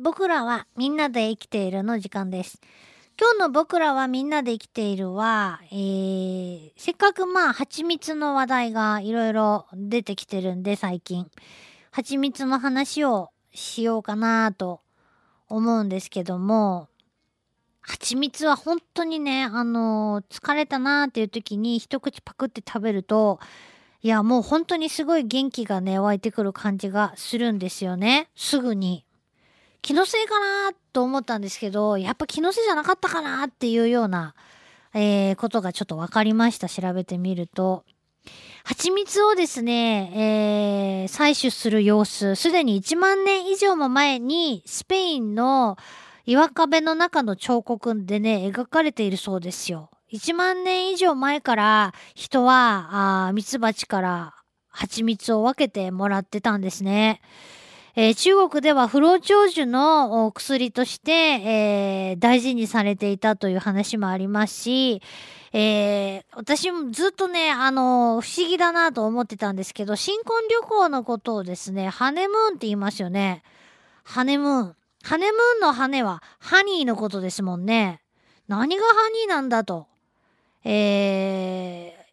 僕らはみんなで生きているの時間です。今日の僕らはみんなで生きているは、えー、せっかくまあ蜂蜜の話題がいろいろ出てきてるんで最近。蜂蜜の話をしようかなと思うんですけども、蜂蜜は本当にね、あのー疲れたなーっていう時に一口パクって食べると、いや、もう本当にすごい元気がね、湧いてくる感じがするんですよね。すぐに。気のせいかなと思ったんですけど、やっぱ気のせいじゃなかったかなっていうような、えーことがちょっと分かりました。調べてみると。蜂蜜をですね、えー採取する様子、すでに1万年以上も前にスペインの岩壁の中の彫刻でね、描かれているそうですよ。1万年以上前から人は、あミツバチから蜂蜜を分けてもらってたんですね。えー中国では不老長寿の薬として、えー大事にされていたという話もありますし、えー私もずっとね、あの不思議だなと思ってたんですけど、新婚旅行のことをですね、ハネムーンって言いますよね。ハネムーン。ハネムーンの羽はハニーのことですもんね。何がハニーなんだと。えー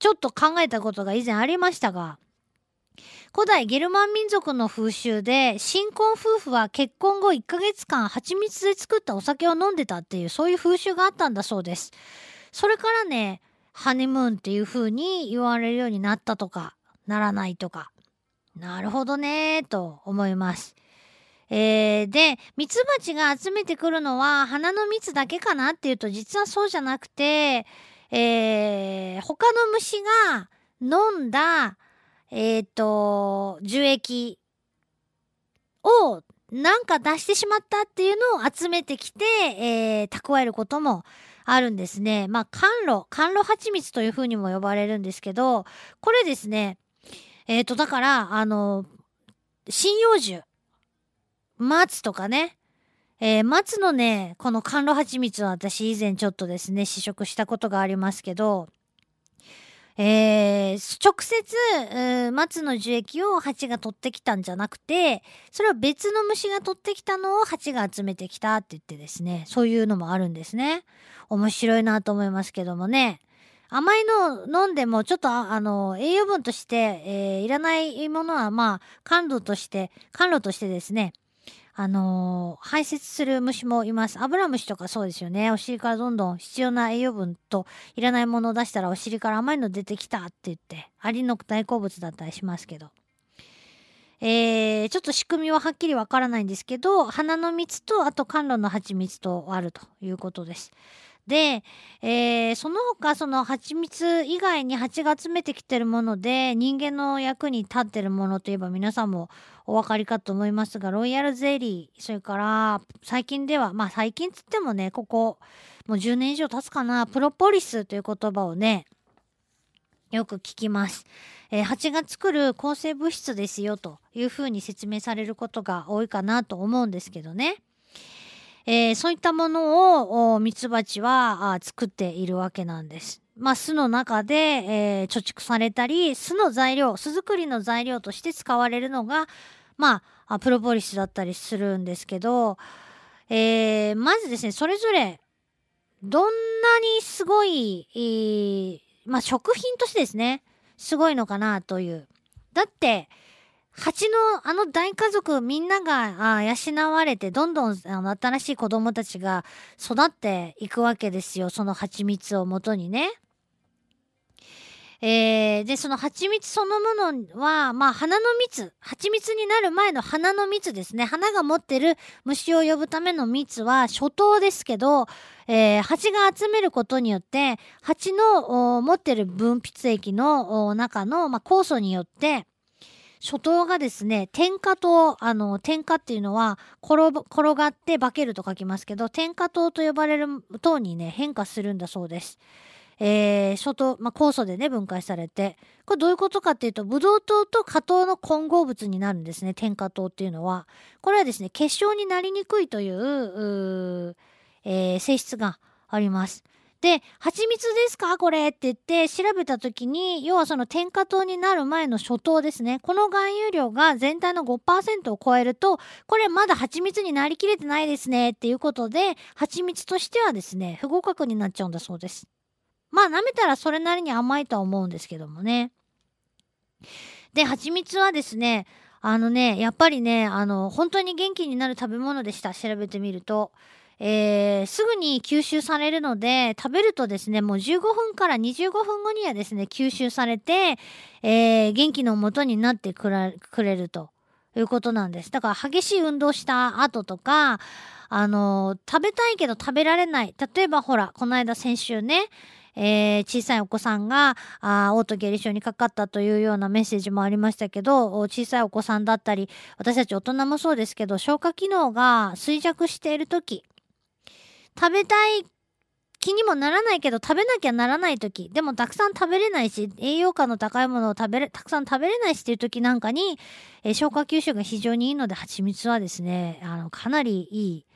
ちょっと考えたことが以前ありましたが、古代ゲルマン民族の風習で新婚夫婦は結婚後1ヶ月間蜂蜜で作ったお酒を飲んでたっていうそういう風習があったんだそうです。それからね、ハネムーンっていう風に言われるようになったとか、ならないとか。なるほどねと思います。えーで、ミツバチが集めてくるのは花の蜜だけかなっていうと実はそうじゃなくて、えー他の虫が飲んだ、えっ、と、樹液をなんか出してしまったっていうのを集めてきて、えー蓄えることもあるんですね。まあ、甘露、甘露蜂蜜というふうにも呼ばれるんですけど、これですね、えっ、と、だから、あの、針葉樹、松とかね、えー松のね、この甘露蜂蜜は私以前ちょっとですね、試食したことがありますけど、えー直接、松の樹液を蜂が取ってきたんじゃなくて、それは別の虫が取ってきたのを蜂が集めてきたって言ってですね、そういうのもあるんですね。面白いなと思いますけどもね。甘いの飲んでもちょっとああの栄養分として、えーいらないものはまあ甘露として甘露としてですねあのー排泄する虫もいます。アブラムシとかそうですよね。お尻からどんどん必要な栄養分といらないものを出したらお尻から甘いの出てきたって言って、アリの大好物だったりしますけど。えー、ちょっと仕組みははっきりわからないんですけど、花の蜜と、あと甘露の蜂蜜とあるということです。で、えーその他その蜂蜜以外に蜂が集めてきてるもので人間の役に立ってるものといえば皆さんもお分かりかと思いますがロイヤルゼリーそれから最近ではまあ最近つってもねここもう10年以上経つかなプロポリスという言葉をねよく聞きます。えー蜂が作る抗生物質ですよというふうに説明されることが多いかなと思うんですけどね。えーそういったものをミツバチはあ作っているわけなんです。まあ、巣の中で、えー貯蓄されたり、巣の材料、巣作りの材料として使われるのが、まあ、あプロポリスだったりするんですけど、えーまずですね、それぞれ、どんなにすごい、えーまあ、食品としてですね、すごいのかなという。だって、蜂のあの大家族みんなが養われてどんどんあの新しい子供たちが育っていくわけですよ。その蜂蜜をもとにね。えーでその蜂蜜そのものはまあ花の蜜。蜂蜜になる前の花の蜜ですね。花が持ってる虫を呼ぶための蜜は初糖ですけど、えー蜂が集めることによって蜂の持ってる分泌液の中の、まあ、酵素によって初糖がですね、天下糖、あの、天下っていうのは、転転がって化けると書きますけど、天下糖と呼ばれる糖にね、変化するんだそうです。えー、初糖、まあ、酵素でね、分解されて。これどういうことかっていうと、ブドウ糖と果糖の混合物になるんですね、天下糖っていうのは。これはですね、結晶になりにくいという、うえー性質があります。で、蜂蜜ですか？これって言って調べた時に、要はその添加糖になる前の初糖ですね。この含有量が全体の5%を超えると、これまだ蜂蜜になりきれてないですねっていうことで、蜂蜜としてはですね、不合格になっちゃうんだそうです。まあ舐めたらそれなりに甘いとは思うんですけどもね。で、蜂蜜はですね、あのね、やっぱりね、あの、本当に元気になる食べ物でした。調べてみると。えー、すぐに吸収されるので、食べるとですね、もう15分から25分後にはですね、吸収されて、えー、元気のもとになってくれるということなんです。だから激しい運動した後とか、あのー、食べたいけど食べられない。例えばほら、この間先週ね、えー、小さいお子さんが、あオート下痢症にかかったというようなメッセージもありましたけど、小さいお子さんだったり、私たち大人もそうですけど、消化機能が衰弱している時、食べたい気にもならないけど食べなきゃならない時、でもたくさん食べれないし、栄養価の高いものを食べれ、たくさん食べれないしっていう時なんかに、えー、消化吸収が非常にいいので、蜂蜜はですね、あの、かなりいい、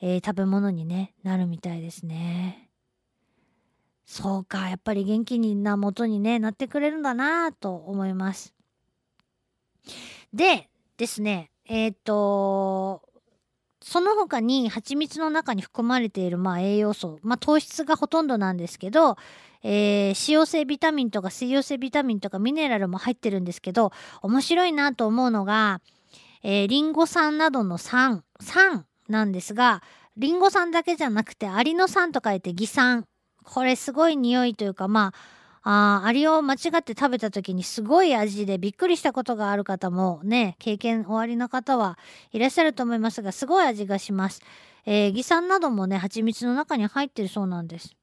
えー、食べ物にね、なるみたいですね。そうか、やっぱり元気な元にね、なってくれるんだなと思います。で、ですね、えっ、と、その他に蜂蜜の中に含まれているまあ栄養素、まあ糖質がほとんどなんですけど、えー、脂溶性ビタミンとか水溶性ビタミンとかミネラルも入ってるんですけど、面白いなと思うのが、えー、リンゴ酸などの酸、酸なんですが、リンゴ酸だけじゃなくてアリの酸と書いて偽酸。これすごい匂いというか、まあ、あアリを間違って食べた時にすごい味でびっくりしたことがある方もね、経験おありの方はいらっしゃると思いますが、すごい味がします。えー、偽酸などもね、蜂蜜の中に入ってるそうなんです。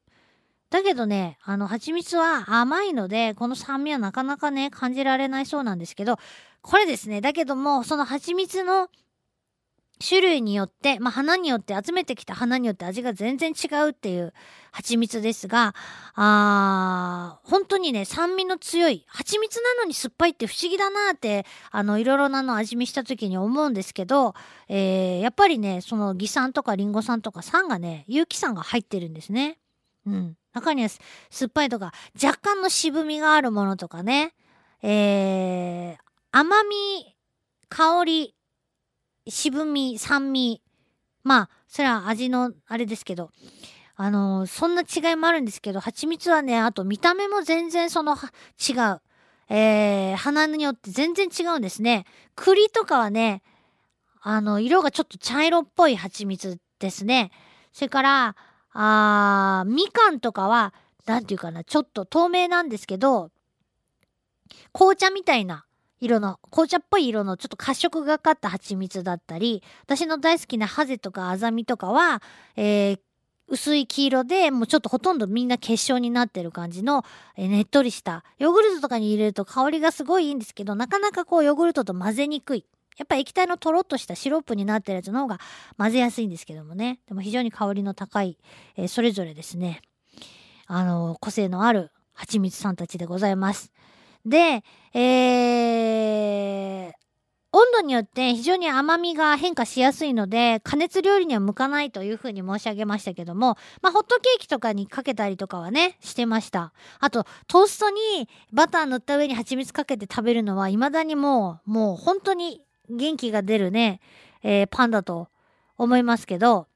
だけどね、あの、蜂蜜は甘いので、この酸味はなかなかね、感じられないそうなんですけど、これですね、だけども、その蜂蜜の種類によって、まあ、花によって集めてきた花によって味が全然違うっていう蜂蜜ですが、あー本当にね、酸味の強い、蜂蜜なのに酸っぱいって不思議だなって、あの、いろいろなの味見した時に思うんですけど、えー、やっぱりね、その偽酸とかリンゴ酸とか酸がね、有機酸が入ってるんですね。うん。中には酸っぱいとか、若干の渋みがあるものとかね、えー、甘み、香り、渋み、酸味。まあ、それは味のあれですけど、あのー、そんな違いもあるんですけど、蜂蜜はね、あと見た目も全然その、違う。えー、花によって全然違うんですね。栗とかはね、あの、色がちょっと茶色っぽい蜂蜜ですね。それから、あみかんとかは、なんていうかな、ちょっと透明なんですけど、紅茶みたいな色の、紅茶っぽい色のちょっと褐色がかった蜂蜜だったり、私の大好きなハゼとかアザミとかは、えー、薄い黄色で、もうちょっとほとんどみんな結晶になってる感じの、えー、ねっとりした。ヨーグルトとかに入れると香りがすごいいいんですけど、なかなかこうヨーグルトと混ぜにくい。やっぱ液体のとろっとしたシロップになってるやつの方が混ぜやすいんですけどもね。でも非常に香りの高い、えー、それぞれですね。あの個性のある蜂蜜さんたちでございます。で、えー、によって非常に甘みが変化しやすいので、加熱料理には向かないというふうに申し上げましたけども、まあ、ホットケーキとかにかけたりとかはね、してました。あと、トーストにバター塗った上に蜂蜜かけて食べるのは、未だにもう、もう本当に元気が出るね、えー、パンだと思いますけど、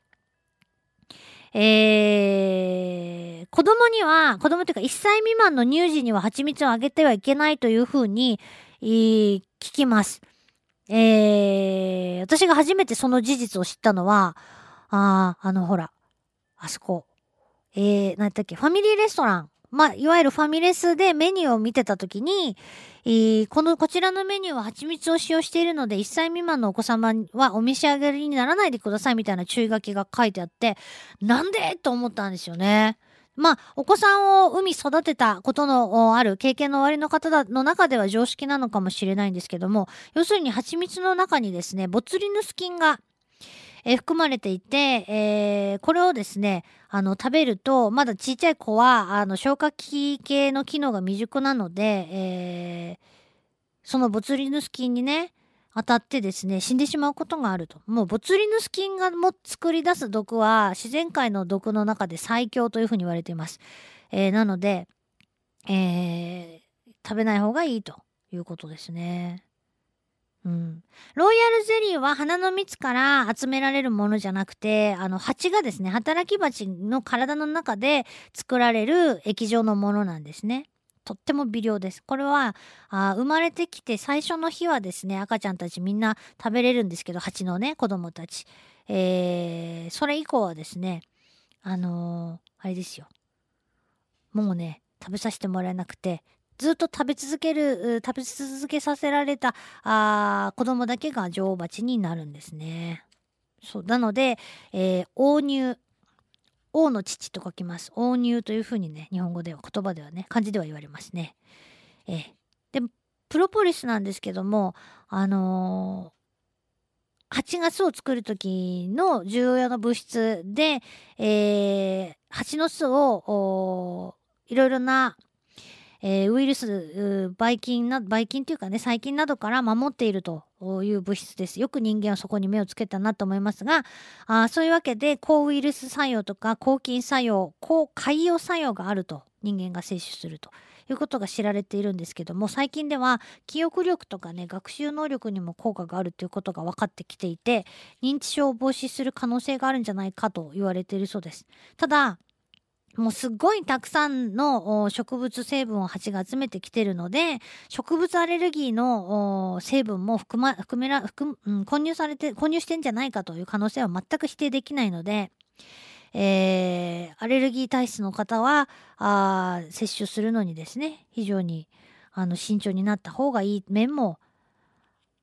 えー、子供には、子供というか1歳未満の乳児には蜂蜜をあげてはいけないというふうに、えー、聞きます。えー、私が初めてその事実を知ったのは、ああ、あのほら、あそこ、えー、なんだっけ、ファミリーレストラン。まあ、いわゆるファミレスでメニューを見てたときに、えー、この、こちらのメニューは蜂蜜を使用しているので、1歳未満のお子様はお召し上がりにならないでくださいみたいな注意書きが書いてあって、なんで？と思ったんですよね。まあ、お子さんを産み育てたことのある経験のおありの方の中では常識なのかもしれないんですけども、要するに蜂蜜の中にですね、ボツリヌス菌が、えー、含まれていて、えー、これをですね、あの、食べると、まだちっちゃい子は、あの、消化器系の機能が未熟なので、えー、そのボツリヌス菌にね、当たってですね死んでしまうことがあると。もうボツリヌス菌がも作り出す毒は自然界の毒の中で最強というふうに言われています、えー、なので、えー、食べない方がいいということですね。うん、ロイヤルゼリーは花の蜜から集められるものじゃなくてあの蜂がですね働き蜂の体の中で作られる液状のものなんですね。とっても微量です。これはあ生まれてきて最初の日はですね赤ちゃんたちみんな食べれるんですけど蜂のね子供たち、えー、それ以降はですねあのー、あれですよもうね食べさせてもらえなくてずっと食べ続ける食べ続けさせられたあ子供だけが女王蜂になるんですね。そうなので、えー、王乳王の父と書きます。王乳というふうにね、日本語では、言葉ではね、漢字では言われますね。えー、で、プロポリスなんですけども、あのー、蜂が巣を作る時の重要な物質で、えー、蜂の巣をいろいろなえー、ウイルス、ばい菌な、ばい菌というかね、細菌などから守っているという物質です。よく人間はそこに目をつけたなと思いますが、あそういうわけで、抗ウイルス作用とか、抗菌作用、抗海洋作用があると、人間が摂取すると。いうことが知られているんですけども最近では記憶力とかね学習能力にも効果があるということが分かってきていて認知症を防止する可能性があるんじゃないかと言われているそうですただもうすっごいたくさんの植物成分を蜂が集めてきてるので植物アレルギーの成分も含ま含めら含、うん、混入されて混入してんじゃないかという可能性は全く否定できないので、えー、アレルギー体質の方はあ摂取するのにですね非常にあの慎重になった方がいい面も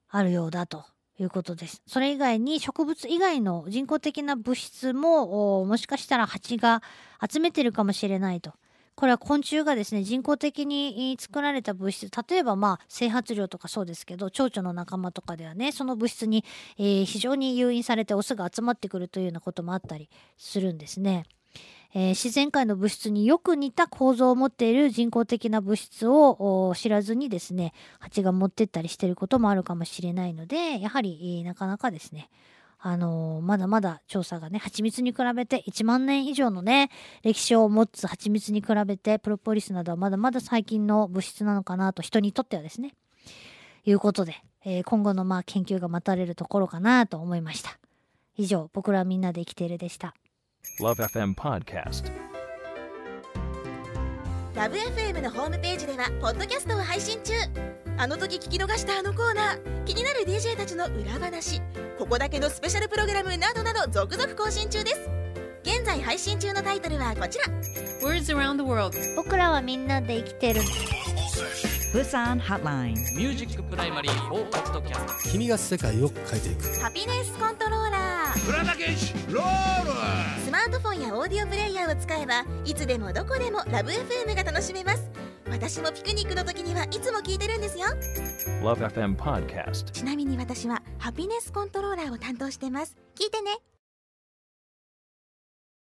あるようだと。いうことです。それ以外に植物以外の人工的な物質ももしかしたら蜂が集めてるかもしれないと。これは昆虫がですね人工的に作られた物質例えばまあ整髪料とかそうですけど蝶々の仲間とかではねその物質に、えー、非常に誘引されてオスが集まってくるというようなこともあったりするんですね。えー、自然界の物質によく似た構造を持っている人工的な物質を知らずにですね蜂が持ってったりしてることもあるかもしれないのでやはり、なかなかですねあのー、まだまだ調査がね蜂蜜に比べて1万年以上のね歴史を持つ蜂蜜に比べてプロポリスなどはまだまだ最近の物質なのかなと人にとってはですねいうことで、えー、今後のまあ研究が待たれるところかなと思いました。以上僕らみんなで生きているでした。LoveFM Podcast. ラブ f m のホームページではポッドキャストを配信中。あの時聞き逃したあのコーナー気になる DJ たちの裏話ここだけのスペシャルプログラムなどなど続々更新中です。現在配信中のタイトルはこちら。Words around the world. 僕らはみんなで生きてる。プサンハッラインミュージックプライマリー4ポッドキャスト君が世界を変えていく。ハピネスコントローラープラダケシロール。スマートフォンやオーディオプレイヤーを使えばいつでもどこでもラブ f m が楽しめます。私もピクニックの時にはいつも聞いてるんですよ。LoveFM Podcast ちなみに私はハピネスコントローラーを担当してます。聞いてね